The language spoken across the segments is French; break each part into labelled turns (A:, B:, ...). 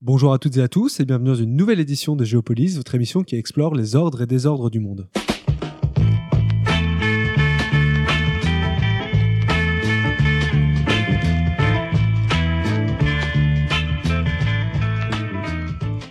A: Bonjour à toutes et à tous et bienvenue dans une nouvelle édition de Géopolis, votre émission qui explore les ordres et désordres du monde.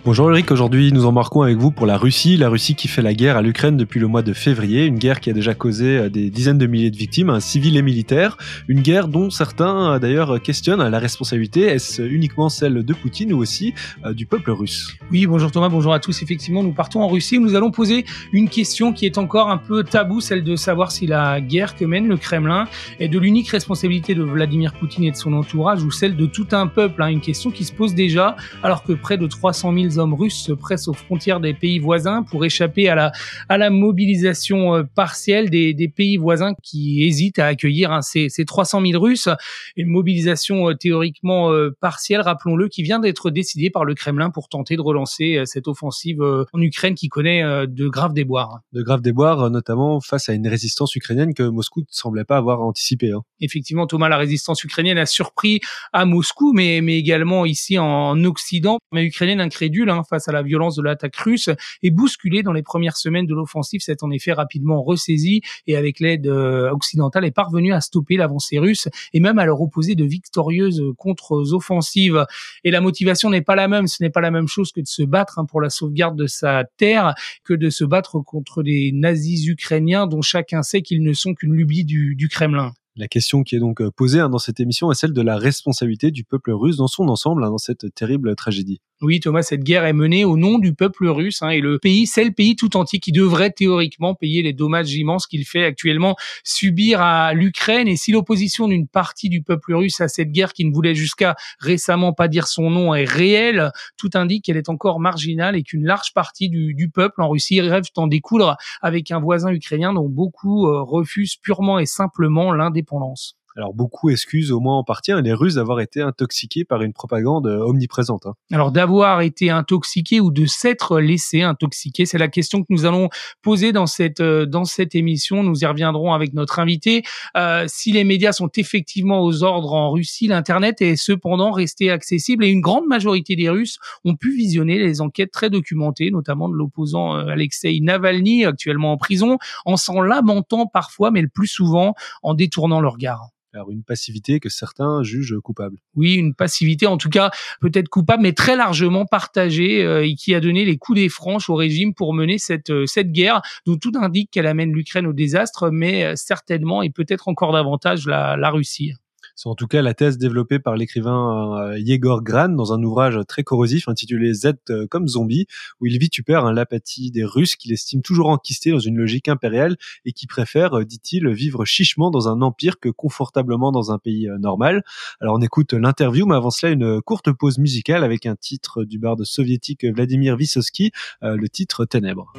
A: Bonjour Eric, aujourd'hui nous embarquons avec vous pour la Russie, la Russie qui fait la guerre à l'Ukraine depuis le mois de février, une guerre qui a déjà causé euh, des dizaines de milliers de victimes, civils et militaires, une guerre dont certains euh, d'ailleurs questionnent la responsabilité, est-ce uniquement celle de Poutine ou aussi euh, du peuple russe?
B: Oui, bonjour Thomas, bonjour à tous, effectivement nous partons en Russie, nous allons poser une question qui est encore un peu taboue, celle de savoir si la guerre que mène le Kremlin est de l'unique responsabilité de Vladimir Poutine et de son entourage ou celle de tout un peuple, hein. une question qui se pose déjà alors que près de 300 000 hommes russes se pressent aux frontières des pays voisins pour échapper à la, à la mobilisation euh, partielle des, des pays voisins qui hésitent à accueillir hein, ces, ces 300 000 Russes. Une mobilisation euh, théoriquement euh, partielle, rappelons-le, qui vient d'être décidée par le Kremlin pour tenter de relancer cette offensive en Ukraine qui connaît de graves déboires.
A: De graves déboires, notamment face à une résistance ukrainienne que Moscou ne semblait pas avoir anticipée. Hein.
B: Effectivement, Thomas, la résistance ukrainienne a surpris à Moscou, mais, mais également ici en Occident. Mais ukrainienne incrédule Hein, face à la violence de l'attaque russe et bousculée dans les premières semaines de l'offensive, s'est en effet rapidement ressaisie et avec l'aide euh, occidentale est parvenue à stopper l'avancée russe et même à leur opposer de victorieuses contre-offensives. Et la motivation n'est pas la même, ce n'est pas la même chose que de se battre hein, pour la sauvegarde de sa terre que de se battre contre des nazis ukrainiens dont chacun sait qu'ils ne sont qu'une lubie du, du Kremlin.
A: La question qui est donc euh, posée hein, dans cette émission est celle de la responsabilité du peuple russe dans son ensemble dans cette terrible tragédie.
B: Oui, Thomas, cette guerre est menée au nom du peuple russe hein, et le pays, c'est le pays tout entier qui devrait théoriquement payer les dommages immenses qu'il fait actuellement subir à l'Ukraine. Et si l'opposition d'une partie du peuple russe à cette guerre qui ne voulait jusqu'à récemment pas dire son nom est réelle, tout indique qu'elle est encore marginale et qu'une large partie du, du, peuple en Russie rêve d'en découdre avec un voisin ukrainien dont beaucoup euh, refusent purement et simplement l'indépendance.
A: Alors beaucoup excusent au moins en partie hein, les Russes d'avoir été intoxiqués par une propagande euh, omniprésente. Hein.
B: Alors d'avoir été intoxiqués ou de s'être laissé intoxiquer, c'est la question que nous allons poser dans cette euh, dans cette émission. Nous y reviendrons avec notre invité. Euh, si les médias sont effectivement aux ordres en Russie, l'internet est cependant resté accessible et une grande majorité des Russes ont pu visionner les enquêtes très documentées, notamment de l'opposant euh, Alexei Navalny actuellement en prison, en s'en lamentant parfois, mais le plus souvent en détournant leur regard.
A: Alors une passivité que certains jugent coupable.
B: Oui, une passivité en tout cas peut-être coupable, mais très largement partagée euh, et qui a donné les coups des franches au régime pour mener cette euh, cette guerre, dont tout indique qu'elle amène l'Ukraine au désastre, mais euh, certainement et peut-être encore davantage la, la Russie.
A: C'est en tout cas la thèse développée par l'écrivain euh, Yegor Gran dans un ouvrage très corrosif intitulé Z euh, comme zombie, où il vitupère hein, l'apathie des Russes qu'il estime toujours enquistés dans une logique impériale et qui préfèrent, euh, dit-il, vivre chichement dans un empire que confortablement dans un pays normal. Alors on écoute l'interview, mais avant cela une courte pause musicale avec un titre du barde soviétique Vladimir Vysotsky, le titre Ténèbres.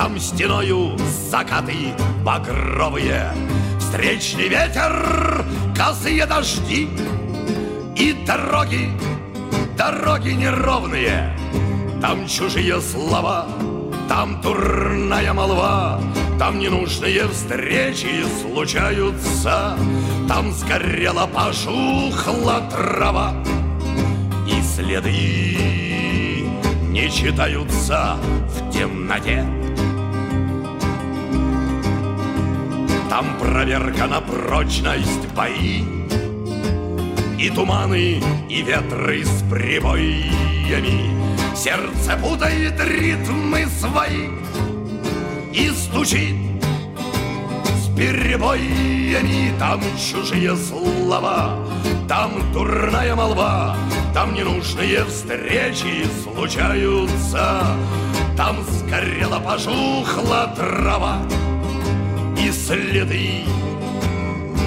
C: Там стеною закаты багровые, Встречный ветер, косые дожди И дороги, дороги неровные, Там чужие слова, там дурная молва, Там ненужные встречи случаются, Там сгорела, пожухла трава, И следы не читаются в темноте. Там проверка на прочность бои. И туманы, и ветры с прибоями. Сердце путает ритмы свои. И стучит с перебоями. Там чужие слова, там дурная молва Там ненужные встречи случаются. Там сгорела, пожухла трава следы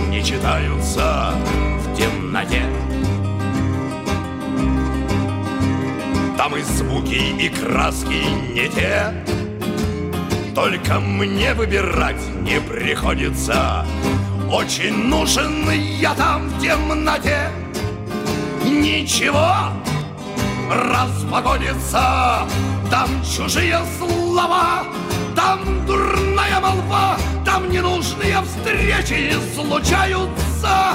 C: не читаются в темноте. Там и звуки, и краски не те, Только мне выбирать не приходится. Очень нужен я там в темноте. Ничего, распогодится, Там чужие слова, там дурная Ненужная молва, там ненужные встречи случаются,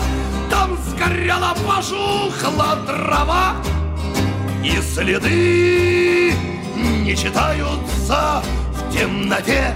C: Там сгорела, пожухла трава, И следы не читаются в темноте.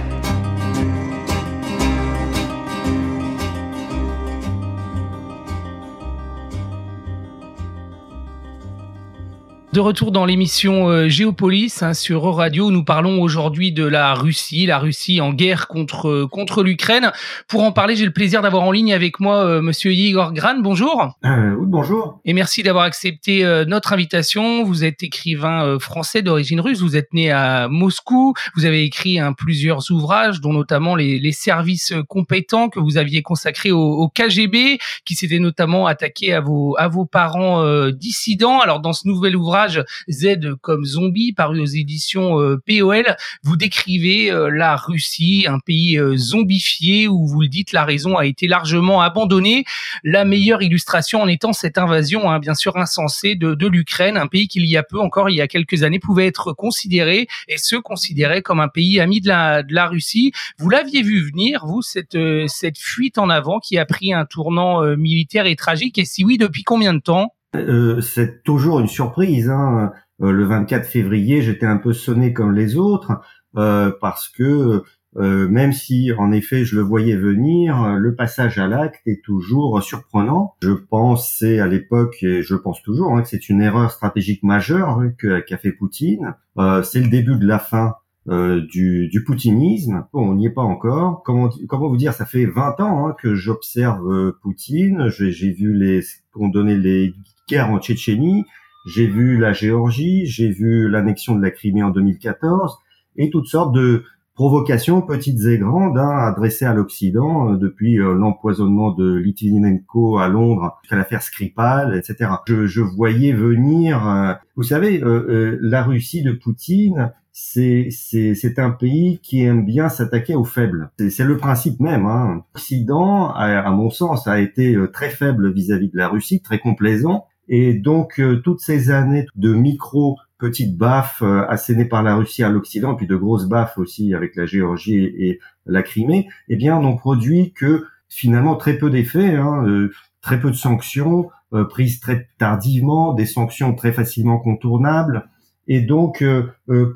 B: De retour dans l'émission euh, Géopolis hein, sur Radio, nous parlons aujourd'hui de la Russie, la Russie en guerre contre euh, contre l'Ukraine. Pour en parler, j'ai le plaisir d'avoir en ligne avec moi euh, Monsieur Igor Gran. Bonjour.
D: oui, bonjour.
B: Et merci d'avoir accepté notre invitation. Vous êtes écrivain français d'origine russe. Vous êtes né à Moscou. Vous avez écrit hein, plusieurs ouvrages, dont notamment les, les, services compétents que vous aviez consacrés au, au KGB, qui s'était notamment attaqué à vos à vos parents dissidents. Alors dans ce nouvel ouvrage Z comme zombie, paru aux éditions euh, POL. Vous décrivez euh, la Russie, un pays euh, zombifié où vous le dites, la raison a été largement abandonnée. La meilleure illustration en étant cette invasion, hein, bien sûr insensée, de, de l'Ukraine, un pays qu'il y a peu encore, il y a quelques années, pouvait être considéré et se considérait comme un pays ami de la, de la Russie. Vous l'aviez vu venir, vous, cette, cette fuite en avant qui a pris un tournant militaire et tragique. Et si oui, depuis combien de temps?
D: Euh, c'est toujours une surprise. Hein. Euh, le 24 février, j'étais un peu sonné comme les autres euh, parce que même si en effet je le voyais venir, le passage à l'acte est toujours surprenant. Je pensais à l'époque et je pense toujours hein, que c'est une erreur stratégique majeure hein, qu'a fait Poutine. c'est le début de la fin du, du, poutinisme. Bon, on n'y est pas encore. Comment, comment vous dire Ça fait 20 ans hein, que j'observe Poutine. J'ai vu les qu'on donnait les guerre en Tchétchénie, j'ai vu la Géorgie, j'ai vu l'annexion de la Crimée en 2014 et toutes sortes de provocations petites et grandes hein, adressées à l'Occident euh, depuis euh, l'empoisonnement de Litvinenko à Londres jusqu'à l'affaire Skripal, etc. Je, je, voyais venir, euh, vous savez, la Russie de Poutine, c'est c'est un pays qui aime bien s'attaquer aux faibles. C'est le principe même. Hein. L'Occident, à, mon sens, a été très faible vis-à-vis -vis de la Russie, très complaisant, et donc euh, toutes ces années de micro petites baffes euh, assénées par la Russie à l'Occident, puis de grosses baffes aussi avec la Géorgie et, la Crimée, eh bien n'ont produit que finalement très peu d'effets, hein, euh, très peu de sanctions prises très tardivement, des sanctions très facilement contournables. Et donc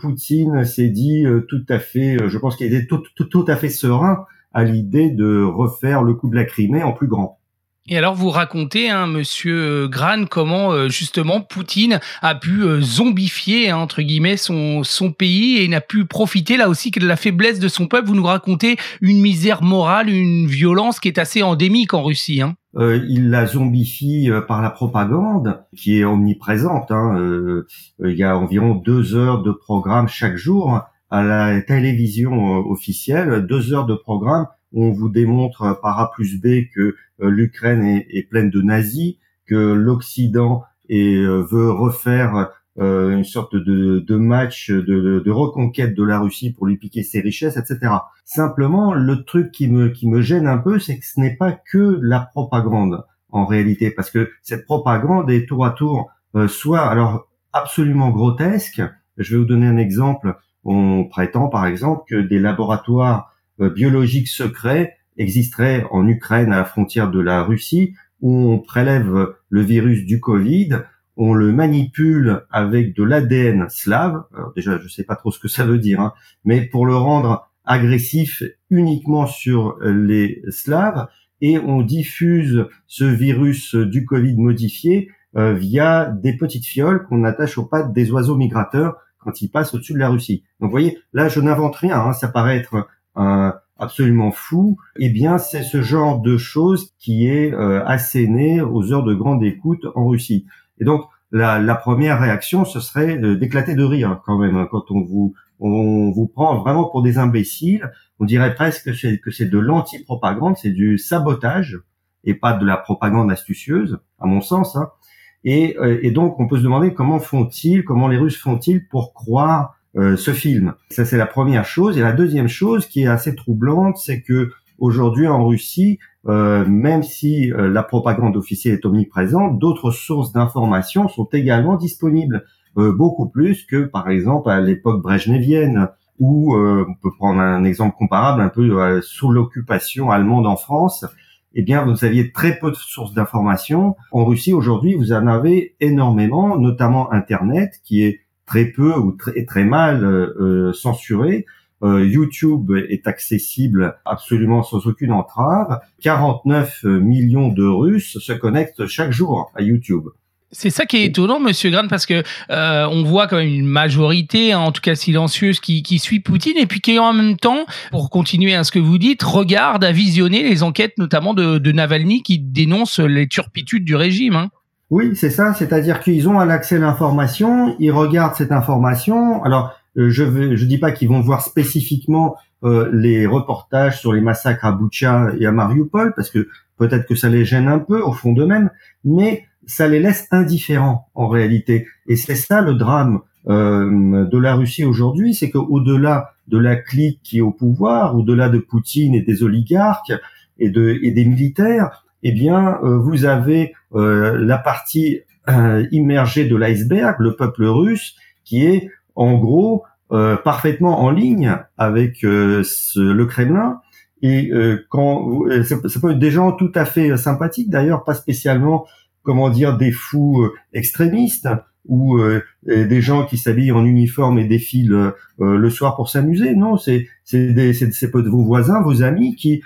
D: Poutine s'est dit tout à fait, je pense qu'il était tout, à fait serein à l'idée de refaire le coup de la Crimée en plus grand.
B: Et alors vous racontez, hein, Monsieur euh, Gran, comment euh, justement Poutine a pu euh, zombifier hein, entre guillemets son son pays et n'a pu profiter là aussi de la faiblesse de son peuple. Vous nous racontez une misère morale, une violence qui est assez endémique en Russie. Hein.
D: Euh, il la zombifie par la propagande qui est omniprésente. Hein. il y a environ deux heures de programme chaque jour à la télévision officielle, deux heures de programme on vous démontre par A plus B que euh, l'Ukraine est, pleine de nazis, que l'Occident euh, veut refaire euh, une sorte de, match de, reconquête de la Russie pour lui piquer ses richesses, etc. Simplement, le truc qui me qui me gêne un peu, c'est que ce n'est pas que la propagande en réalité, parce que cette propagande est tour à tour soit alors absolument grotesque. Je vais vous donner un exemple. On prétend par exemple que des laboratoires euh, biologiques secrets existerait en Ukraine à la frontière de la Russie où on prélève le virus du Covid, on le manipule avec de l'ADN slave. Déjà, je sais pas trop ce que ça veut dire, hein, mais pour le rendre agressif uniquement sur les Slaves, et on diffuse ce virus du Covid modifié euh, via des petites fioles qu'on attache aux pattes des oiseaux migrateurs quand ils passent au-dessus de la Russie. Donc vous voyez, là je n'invente rien, hein, ça paraît être absolument fou, eh bien c'est ce genre de choses qui est euh, asséné aux heures de grande écoute en Russie. Et donc la, la première réaction, ce serait d'éclater de rire quand même hein, quand on vous on vous prend vraiment pour des imbéciles. On dirait presque que c'est de l'anti-propagande, c'est du sabotage et pas de la propagande astucieuse, à mon sens. Hein. Et, euh, et donc on peut se demander comment font-ils, comment les Russes font-ils pour croire euh, ce film. Ça, c'est la première chose. Et la deuxième chose qui est assez troublante, c'est que aujourd'hui en Russie, euh, même si euh, la propagande officielle est omniprésente, d'autres sources d'information sont également disponibles, beaucoup plus que par exemple à l'époque brejnevienne ou on peut prendre un exemple comparable un peu sous l'occupation allemande en France, eh bien, vous aviez très peu de sources d'informations. En Russie, aujourd'hui, vous en avez énormément, notamment Internet, qui est très peu ou très, très mal euh, censuré. Euh, YouTube est accessible absolument sans aucune entrave. 49 millions de Russes se connectent chaque jour à YouTube.
B: C'est ça qui est étonnant, Monsieur Gran, parce que euh, on voit quand même une majorité, hein, en tout cas silencieuse, qui, qui, suit Poutine et puis qui en même temps, pour continuer à ce que vous dites, regarde à visionner les enquêtes, notamment de, de Navalny, qui dénonce les turpitudes du régime. Hein.
D: Oui, c'est ça. C'est-à-dire qu'ils ont accès à l'information, ils regardent cette information. Alors, euh, je ne je dis pas qu'ils vont voir spécifiquement euh, les reportages sur les massacres à Boucha et à Mariupol, parce que peut-être que ça les gêne un peu au fond d'eux-mêmes, mais ça les laisse indifférents en réalité. Et c'est ça le drame euh, de la Russie aujourd'hui, c'est qu'au-delà de la clique qui est au pouvoir, au-delà de Poutine et des oligarques et, de, et des militaires, eh bien, euh, vous avez euh, la partie euh, immergée de l'iceberg, le peuple russe, qui est en gros parfaitement en ligne avec le Kremlin. Et quand ça peut être des gens tout à fait sympathiques, d'ailleurs, pas spécialement comment dire, des fous euh, extrémistes ou euh, des gens qui s'habillent en uniforme et défilent euh, le soir pour s'amuser. Non, c'est c'est des c'est vos voisins, vos amis qui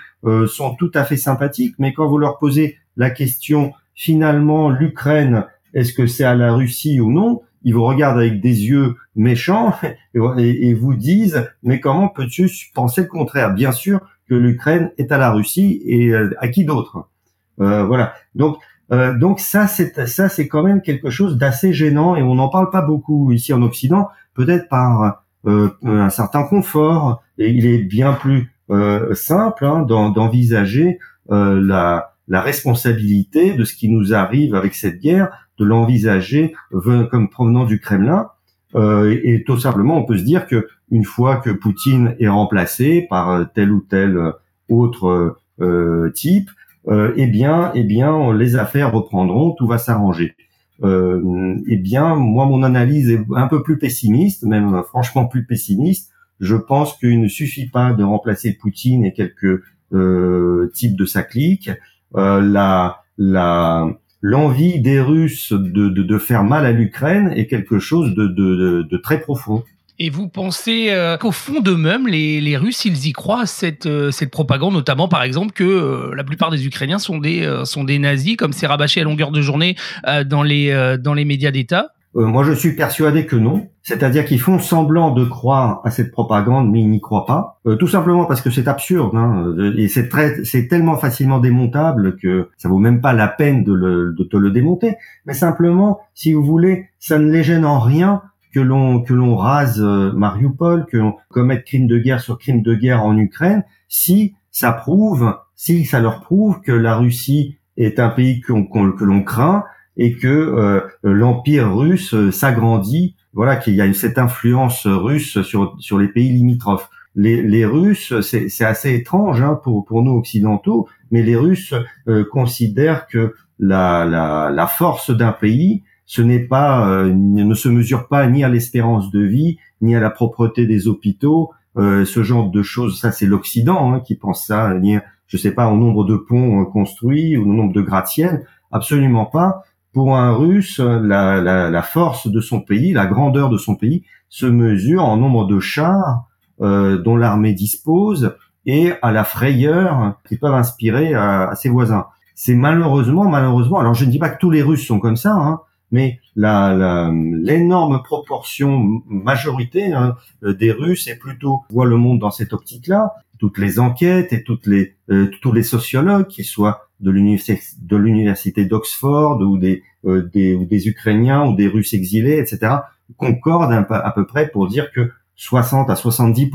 D: sont tout à fait sympathiques, mais quand vous leur posez la question finalement l'Ukraine, est-ce que c'est à la Russie ou non Ils vous regardent avec des yeux méchants et, vous disent mais comment peux-tu penser le contraire? Bien sûr que l'Ukraine est à la Russie et à qui d'autre? Euh, Voilà. Donc euh, donc ça, c'est ça, c'est quand même quelque chose d'assez gênant et on n'en parle pas beaucoup ici en Occident, peut-être par euh, un certain confort. Et il est bien plus euh, simple hein, d'envisager la, la responsabilité de ce qui nous arrive avec cette guerre, de l'envisager comme provenant du Kremlin. et, et, tout simplement, on peut se dire que une fois que Poutine est remplacé par tel ou tel autre type, euh, eh bien, eh bien, les affaires reprendront, tout va s'arranger. Euh, eh bien, moi, mon analyse est un peu plus pessimiste, même franchement plus pessimiste. Je pense qu'il ne suffit pas de remplacer Poutine et quelques euh, types de sa clique. Euh, la, la, l'envie des Russes de, de, faire mal à l'Ukraine est quelque chose de, de, de très profond.
B: Et vous pensez euh, qu'au fond d'eux-mêmes, les, les, Russes, ils y croient cette, euh, cette propagande, notamment par exemple que euh, la plupart des Ukrainiens sont des, sont des nazis, comme c'est rabâché à longueur de journée dans, les, dans les médias d'État?
D: Moi, je suis persuadé que non. C'est-à-dire qu'ils font semblant de croire à cette propagande, mais ils n'y croient pas. tout simplement parce que c'est absurde, hein, et c'est très, c'est tellement facilement démontable que ça vaut même pas la peine de, le, te le démonter. Mais simplement, si vous voulez, ça ne les gêne en rien que l'on que l'on rase euh, Mariupol, que l'on commette crime de guerre sur crime de guerre en Ukraine, si ça prouve, si ça leur prouve que la Russie est un pays que l'on craint et que euh, l'empire russe euh, s'agrandit, voilà qu'il y a cette influence russe sur sur les pays limitrophes. Les, les Russes, c'est assez étrange hein, pour pour nous occidentaux, mais les Russes considèrent que la, la, la force d'un pays, ce n'est pas, euh, ne se mesure pas ni à l'espérance de vie, ni à la propreté des hôpitaux, euh, ce genre de choses. Ça, c'est l'Occident hein, qui pense ça, ni, je sais pas, au nombre de ponts euh, construits ou au nombre de gratte-ciels. Absolument pas. Pour un Russe, la, la, la, force de son pays, la grandeur de son pays, se mesure en nombre de chars dont l'armée dispose et à la frayeur qui peuvent inspirer à, à ses voisins. C'est malheureusement, malheureusement. Alors, je ne dis pas que tous les Russes sont comme ça. Hein, mais l'énorme la, proportion majorité hein, euh, des Russes est plutôt voit le monde dans cette optique-là. Toutes les enquêtes et toutes les euh, tous les sociologues, qu'ils soient de l'université d'Oxford ou des, euh, des ou des Ukrainiens ou des Russes exilés, etc., concordent à peu près pour dire que 60 à 70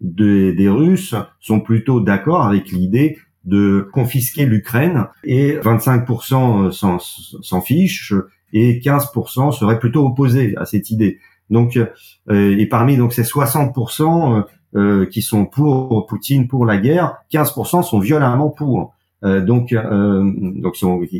D: des, des Russes sont plutôt d'accord avec l'idée de confisquer l'Ukraine et 25% s'en fichent et 15% seraient plutôt opposés à cette idée. Donc, euh, et parmi donc ces 60% euh, euh, qui sont pour Poutine, pour la guerre, 15% sont violemment pour. Donc, donc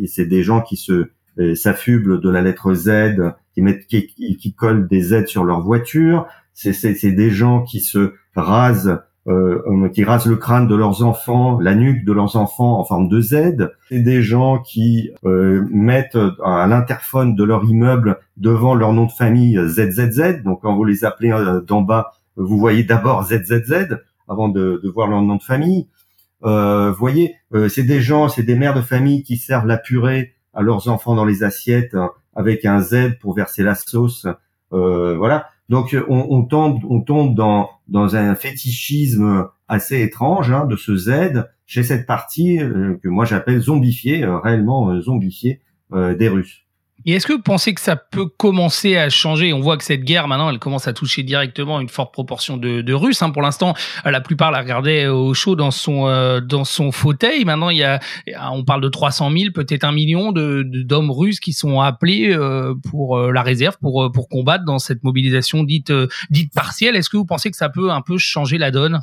D: c'est des gens qui se s'affublent de la lettre Z, qui mettent, qui, qui collent des Z sur leur voiture. C'est des gens qui se rasent euh, qui rasent le crâne de leurs enfants, la nuque de leurs enfants en forme de Z. C'est des gens qui euh, mettent à l'interphone de leur immeuble devant leur nom de famille ZZZ. Donc quand vous les appelez euh, d'en bas, vous voyez d'abord ZZZ avant de, de, voir leur nom de famille. Euh, voyez, euh, c'est des gens, c'est des mères de famille qui servent la purée à leurs enfants dans les assiettes avec un Z pour verser la sauce. voilà. Donc on, on, tombe, on tombe dans, dans un fétichisme assez étrange hein, de ce Z chez cette partie euh, que moi j'appelle zombifiée, euh, réellement euh, zombifiée des Russes.
B: Et est-ce que vous pensez que ça peut commencer à changer? On voit que cette guerre, maintenant, elle commence à toucher directement une forte proportion de, Russes. Hein. Pour l'instant, la plupart la regardaient au chaud dans son euh, dans son fauteuil. Maintenant, il y a, on parle de 300 000, peut-être un million d'hommes russes qui sont appelés euh, pour euh, la réserve, pour pour combattre dans cette mobilisation dite dite partielle. Est-ce que vous pensez que ça peut un peu changer la donne?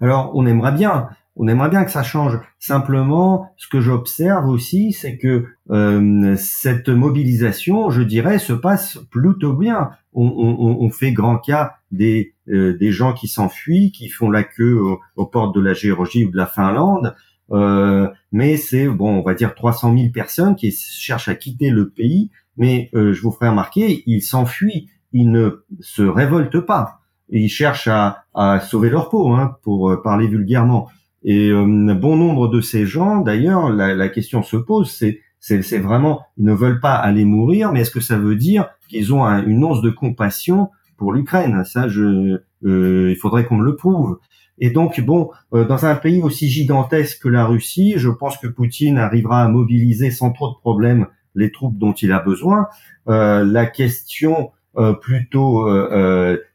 D: Alors, on aimerait bien on aimerait bien que ça change. Simplement, ce que j'observe aussi, c'est que euh, cette mobilisation, je dirais, se passe plutôt bien. On, fait grand cas des, euh, des gens qui s'enfuient, qui font la queue aux, portes de la Géorgie ou de la Finlande. Euh, mais c'est bon, on va dire 300 000 personnes qui cherchent à quitter le pays. Mais je vous ferai remarquer, ils s'enfuient, ils ne se révoltent pas. Ils cherchent à, à sauver leur peau, hein, pour parler vulgairement. Et euh, bon nombre de ces gens, d'ailleurs, la, la, question se pose, c'est c'est vraiment, ils ne veulent pas aller mourir, mais est-ce que ça veut dire qu'ils ont une once de compassion pour l'Ukraine? Ça, je, euh, il faudrait qu'on me le prouve. Et donc, bon, euh, dans un pays aussi gigantesque que la Russie, je pense que Poutine arrivera à mobiliser sans trop de problèmes les troupes dont il a besoin. Euh, la question euh, plutôt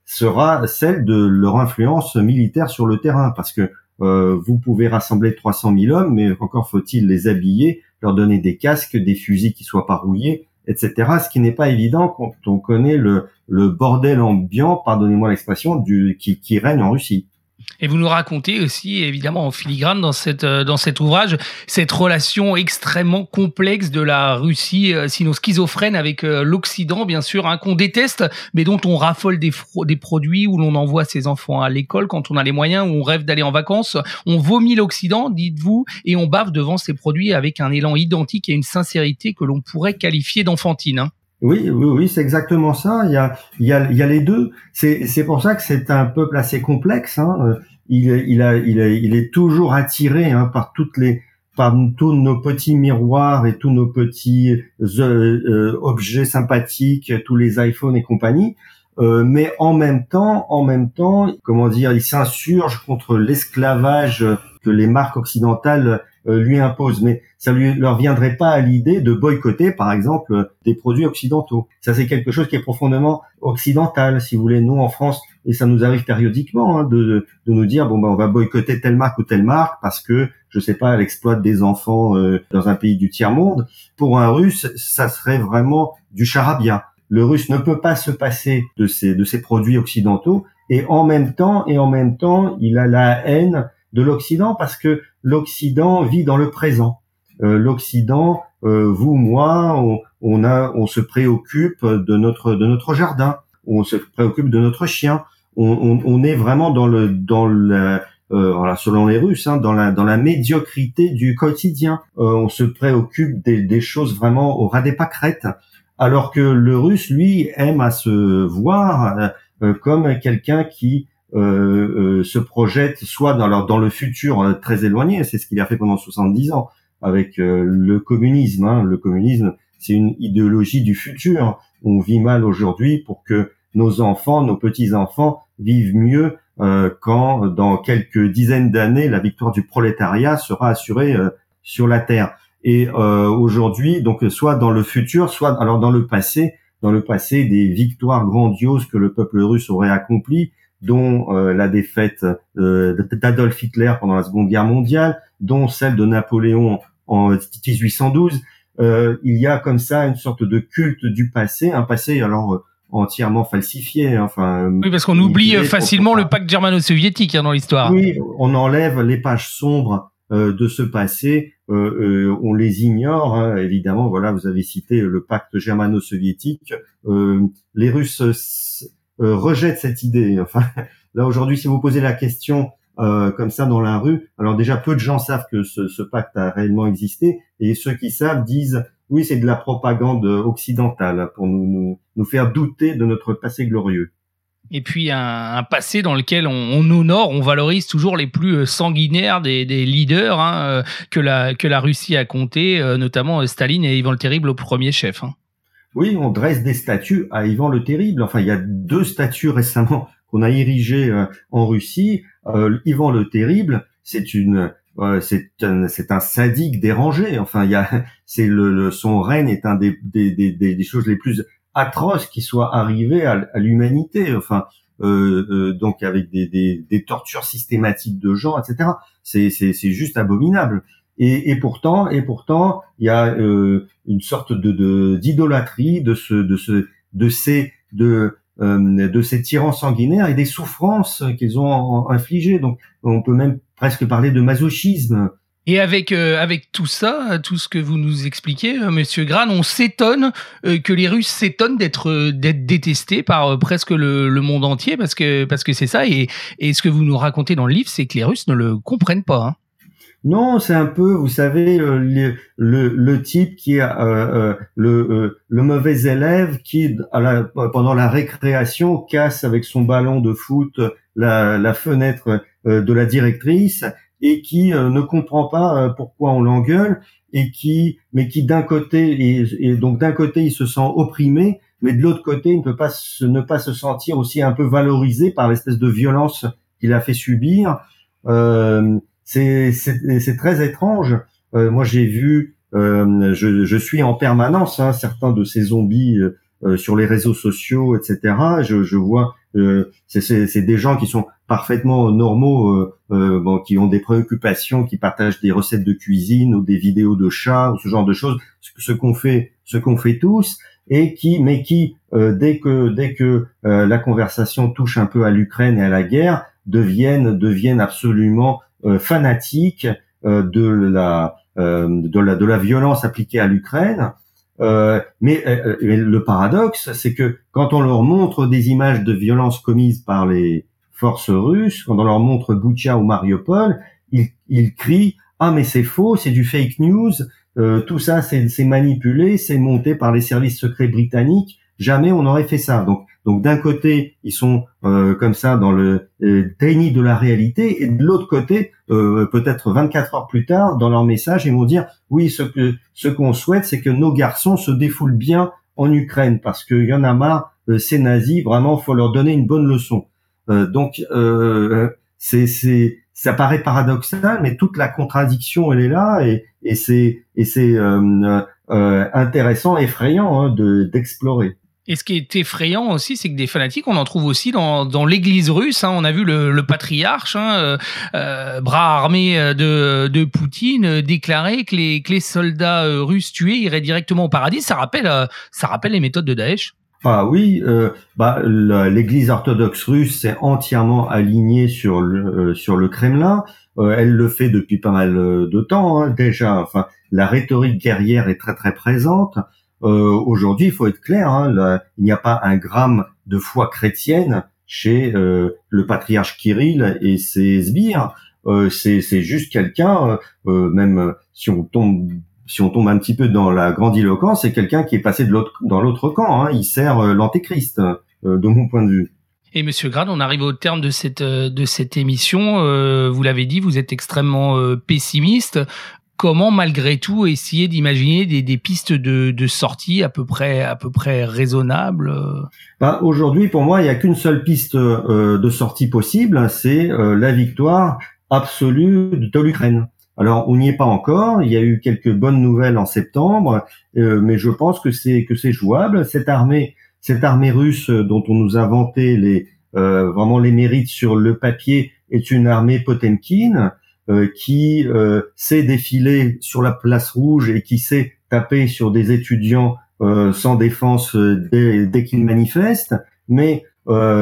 D: sera celle de leur influence militaire sur le terrain, parce que euh, vous pouvez rassembler 300 000 hommes, mais encore faut-il les habiller, leur donner des casques, des fusils qui soient pas rouillés, etc. Ce qui n'est pas évident quand on connaît le, bordel ambiant, pardonnez-moi l'expression, du qui règne en Russie.
B: Et vous nous racontez aussi, évidemment, en filigrane dans, cette, euh, dans cet ouvrage, cette relation extrêmement complexe de la Russie, euh, sinon schizophrène, avec euh, l'Occident, bien sûr, hein, qu'on déteste, mais dont on raffole des, des produits, où l'on envoie ses enfants à l'école quand on a les moyens, où on rêve d'aller en vacances. On vomit l'Occident, dites-vous, et on bave devant ces produits avec un élan identique et une sincérité que l'on pourrait qualifier d'enfantine. Hein.
D: Oui, oui, oui, c'est exactement ça. Il y a, il y a, il y a les deux. C'est, c'est pour ça que c'est un peuple assez complexe. Hein. Il, il, il, il est toujours attiré hein, par toutes les, par tous nos petits miroirs et tous nos petits euh, euh, objets sympathiques, tous les iPhones et compagnie. Euh, mais en même temps, en même temps, comment dire, il s'insurge contre l'esclavage que les marques occidentales lui impose, mais ça lui leur viendrait pas à l'idée de boycotter, par exemple, des produits occidentaux. Ça, c'est quelque chose qui est profondément occidental, si vous voulez. Nous, en France, et ça nous arrive périodiquement hein, de, de nous dire bon ben on va boycotter telle marque ou telle marque parce que je sais pas elle exploite des enfants euh, dans un pays du tiers monde. Pour un Russe, ça serait vraiment du charabia. Le Russe ne peut pas se passer de ces de ces produits occidentaux et en même temps et en même temps il a la haine de l'Occident parce que l'Occident vit dans le présent. Euh, L'Occident, euh, vous, moi, on, on, a, on se préoccupe de notre de notre jardin, on se préoccupe de notre chien. On, on, on est vraiment dans le dans le euh, voilà, selon les Russes, hein, dans la dans la médiocrité du quotidien. Euh, on se préoccupe des, des choses vraiment au ras des pâquerettes, alors que le Russe, lui, aime à se voir euh, comme quelqu'un qui se projette soit dans, leur, dans le futur euh, très éloigné, c'est ce qu'il a fait pendant 70 ans avec le communisme. Hein. Le communisme, c'est une idéologie du futur. On vit mal aujourd'hui pour que nos enfants, nos petits-enfants vivent mieux quand, dans quelques dizaines d'années, la victoire du prolétariat sera assurée sur la Terre. Et aujourd'hui, donc soit dans le futur, soit alors dans le passé, dans le passé, des victoires grandioses que le peuple russe aurait accomplies, dont euh, la défaite euh, d'Adolf Hitler pendant la Seconde Guerre mondiale, dont celle de Napoléon en 1812. Euh, il y a comme ça une sorte de culte du passé, un passé alors entièrement falsifié. Hein, enfin,
B: oui, parce qu'on oublie facilement le pacte germano-soviétique hein, dans l'histoire.
D: Oui, on enlève les pages sombres de ce passé, on les ignore. Hein. Évidemment, voilà, vous avez cité le pacte germano-soviétique. les Russes rejettent cette idée. Enfin, là aujourd'hui, si vous posez la question comme ça dans la rue, alors déjà peu de gens savent que ce, ce pacte a réellement existé, et ceux qui savent disent oui, c'est de la propagande occidentale pour nous, nous, nous faire douter de notre passé glorieux
B: et puis un, passé dans lequel on, on, honore, on valorise toujours les plus euh, sanguinaires des, des leaders hein, euh, que, la, que la Russie a compté, euh, notamment Staline et Ivan le Terrible au premier chef. Hein.
D: Oui, on dresse des statues à Ivan le Terrible. Enfin, il y a deux statues récemment qu'on a érigées en Russie. Euh, Ivan le Terrible, c'est une c'est un, un sadique dérangé. Enfin, il y a, c'est le, son règne est un des, des, des, des, choses les plus atroces qui soient arrivées à, l'humanité. Enfin, euh, euh, donc avec des, tortures systématiques de gens, etc. C'est, c'est juste abominable. Et, et, pourtant, et pourtant, il y a euh, une sorte de, d'idolâtrie de ce, de ce, de ces, de euh, de ces tyrans sanguinaires et des souffrances qu'ils ont infligées. Donc, on peut même presque parler de masochisme.
B: Et avec euh, avec tout ça, tout ce que vous nous expliquez, euh, Monsieur Gran, on s'étonne que les Russes s'étonnent d'être d'être détestés par presque le, le, monde entier parce que parce que c'est ça. Et, et ce que vous nous racontez dans le livre, c'est que les Russes ne le comprennent pas. Hein.
D: Non, c'est un peu, vous savez, euh, le, type qui est euh, euh, le, mauvais élève qui, pendant la récréation, casse avec son ballon de foot la, fenêtre de la directrice et qui ne comprend pas pourquoi on l'engueule et qui, mais qui d'un côté et, donc d'un côté il se sent opprimé, mais de l'autre côté il ne peut pas se, ne pas se sentir aussi un peu valorisé par l'espèce de violence qu'il a fait subir. C'est très étrange. Euh, moi, j'ai vu, euh, je, je, suis en permanence hein, certains de ces zombies euh, sur les réseaux sociaux, etc. Je, je vois, c'est des gens qui sont parfaitement normaux, bon, qui ont des préoccupations, qui partagent des recettes de cuisine ou des vidéos de chats ou ce genre de choses, ce, qu'on fait, ce qu'on fait tous, et qui, mais qui, dès que dès que la conversation touche un peu à l'Ukraine et à la guerre, deviennent deviennent absolument euh, fanatique euh, de la euh, de la de la violence appliquée à l'Ukraine. mais, le paradoxe, c'est que quand on leur montre des images de violence commises par les forces russes, quand on leur montre Boucha ou Mariupol, ils, ils crient ah mais c'est faux, c'est du fake news, tout ça c'est manipulé, c'est monté par les services secrets britanniques. Jamais on n'aurait fait ça. Donc donc d'un côté, ils sont euh, comme ça dans le euh, déni de la réalité, et de l'autre côté, euh, peut-être 24 heures plus tard, dans leur message, ils vont dire oui, ce que ce qu'on souhaite, c'est que nos garçons se défoulent bien en Ukraine, parce qu'il y en a marre, euh, ces nazis, vraiment, faut leur donner une bonne leçon. Euh, donc c'est c'est ça paraît paradoxal, mais toute la contradiction elle est là, et, et c'est et c'est intéressant, effrayant hein, de d'explorer.
B: Et ce qui est effrayant aussi, c'est que des fanatiques, on en trouve aussi dans, dans l'Église russe. Hein. On a vu le, le patriarche, hein, euh, euh bras armé euh, de, de Poutine, euh, déclarer que les, que les soldats russes tués iraient directement au paradis. Ça rappelle, ça rappelle les méthodes de Daesh.
D: Ah oui, euh, bah, l'Église orthodoxe russe est entièrement alignée sur le sur le Kremlin. elle le fait depuis pas mal de temps hein, déjà. Enfin, la rhétorique guerrière est très très présente. Euh, aujourd'hui, il faut être clair, hein, il n'y a pas un gramme de foi chrétienne chez euh, le patriarche Kirill et ses sbires. Euh, c'est juste quelqu'un, même si on tombe si on tombe un petit peu dans la grandiloquence, c'est quelqu'un qui est passé de l'autre dans l'autre camp. Hein. Il sert l'antéchrist, de mon point de vue.
B: Et Monsieur Grad, on arrive au terme de cette de cette émission. vous l'avez dit, vous êtes extrêmement pessimiste comment malgré tout essayer d'imaginer des, pistes de, sortie à peu près à peu près raisonnables
D: bah, Aujourd'hui, pour moi, il n'y a qu'une seule piste euh, de sortie possible, c'est euh, la victoire absolue de l'Ukraine. Alors, on n'y est pas encore. Il y a eu quelques bonnes nouvelles en septembre, euh, mais je pense que c'est que c'est jouable. Cette armée, cette armée russe dont on nous a vanté les vraiment les mérites sur le papier est une armée Potemkin euh, qui euh, sait défiler sur la place rouge et qui sait taper sur des étudiants euh, sans défense dès, dès qu'ils manifestent, mais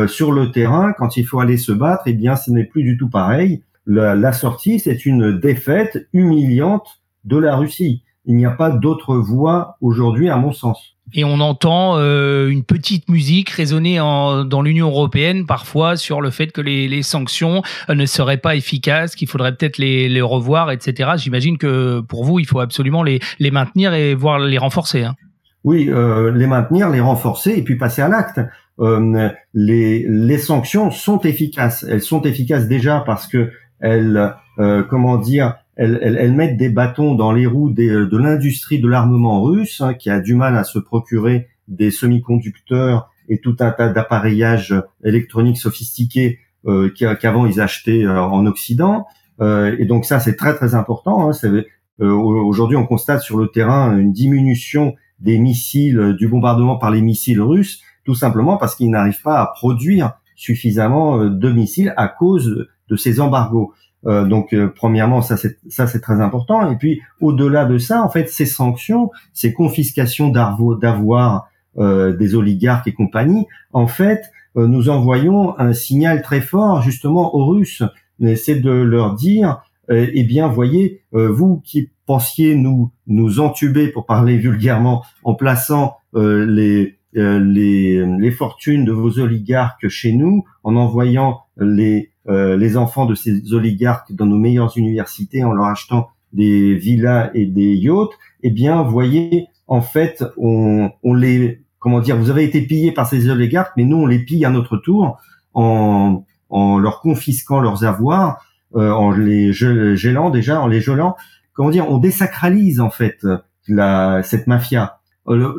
D: sur le terrain, quand il faut aller se battre, eh bien, ce n'est plus du tout pareil. la sortie, c'est une défaite humiliante de la Russie. Il n'y a pas d'autre voie aujourd'hui, à mon sens
B: et on entend euh, une petite musique résonner en, dans l'Union européenne parfois sur le fait que les, les sanctions euh, ne seraient pas efficaces, qu'il faudrait peut-être les, les, revoir, etc. J'imagine que pour vous, il faut absolument les, les maintenir et voire les renforcer. Hein.
D: Oui, euh, les maintenir, les renforcer et puis passer à l'acte. Euh, les, les sanctions sont efficaces. Elles sont efficaces déjà parce que elles, euh, comment dire, elles, mettent des bâtons dans les roues de l'industrie de l'armement russe, hein, qui a du mal à se procurer des semi-conducteurs et tout un tas d'appareillages électroniques sophistiqués euh, qu'avant ils achetaient euh, en Occident. Euh, et donc ça, c'est très très important. Hein, Aujourd'hui, on constate sur le terrain une diminution des missiles, du bombardement par les missiles russes, tout simplement parce qu'ils n'arrivent pas à produire suffisamment de missiles à cause de ces embargos. Euh, donc euh, premièrement ça c'est très important. Et puis au-delà de ça en fait ces sanctions ces confiscations d'avoir euh, des oligarques et compagnie en fait nous envoyons un signal très fort justement aux Russes. C'est de leur dire eh bien voyez vous qui pensiez nous nous entuber pour parler vulgairement en plaçant les les, les fortunes de vos oligarques chez nous en envoyant les euh, les enfants de ces oligarques dans nos meilleures universités en leur achetant des villas et des yachts, eh bien, voyez, en fait, on, on les, comment dire, vous avez été pillés par ces oligarques, mais nous, on les pille à notre tour en, en leur confisquant leurs avoirs, euh, en les gelant déjà, en les gelant. Comment dire, on désacralise en fait la, cette mafia. Euh,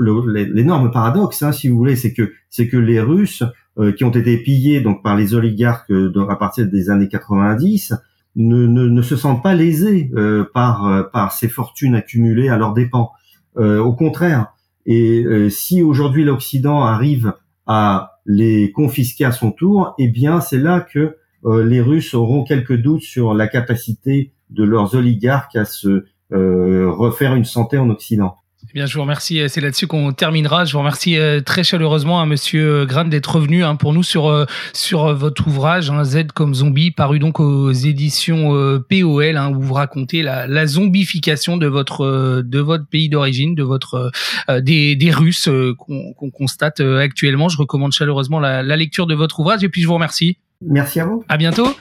D: l'énorme paradoxe, hein, si vous voulez, c'est que c'est que les Russes qui ont été pillés donc par les oligarques euh, à partir des années 90 ne, ne, ne se sentent pas lésés euh, par par ces fortunes accumulées à leurs dépens. au contraire. Et si aujourd'hui l'Occident arrive à les confisquer à son tour, eh bien c'est là que les Russes auront quelques doutes sur la capacité de leurs oligarques à se refaire une santé en Occident.
B: Eh bien, je vous remercie. Euh, c'est là-dessus qu'on terminera. Je vous remercie euh, très chaleureusement à Monsieur Grant d'être revenu hein, pour nous sur euh, sur votre ouvrage hein, Z comme zombie, paru donc aux éditions POL, hein, où vous racontez la, la, zombification de votre de votre pays d'origine, de votre des, des Russes qu'on constate actuellement. Je recommande chaleureusement la, la lecture de votre ouvrage et puis je vous remercie.
D: Merci à vous.
B: À bientôt.